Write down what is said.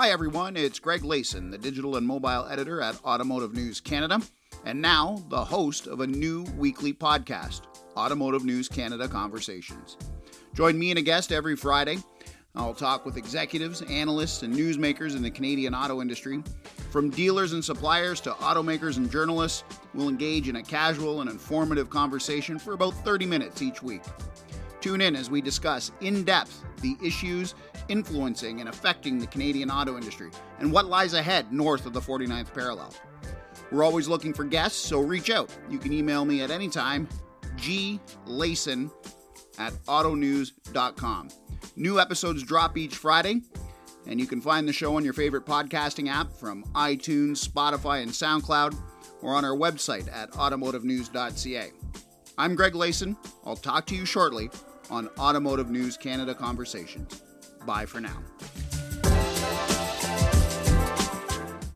Hi, everyone. It's Greg Layson, the digital and mobile editor at Automotive News Canada, and now the host of a new weekly podcast, Automotive News Canada Conversations. Join me and a guest every Friday. I'll talk with executives, analysts, and newsmakers in the Canadian auto industry. From dealers and suppliers to automakers and journalists, we'll engage in a casual and informative conversation for about 30 minutes each week. Tune in as we discuss in depth the issues influencing and affecting the Canadian auto industry and what lies ahead north of the 49th parallel. We're always looking for guests, so reach out. You can email me at any time, glayson at autonews.com. New episodes drop each Friday, and you can find the show on your favorite podcasting app from iTunes, Spotify, and SoundCloud, or on our website at automotivenews.ca. I'm Greg Layson. I'll talk to you shortly on Automotive News Canada Conversations. Bye for now.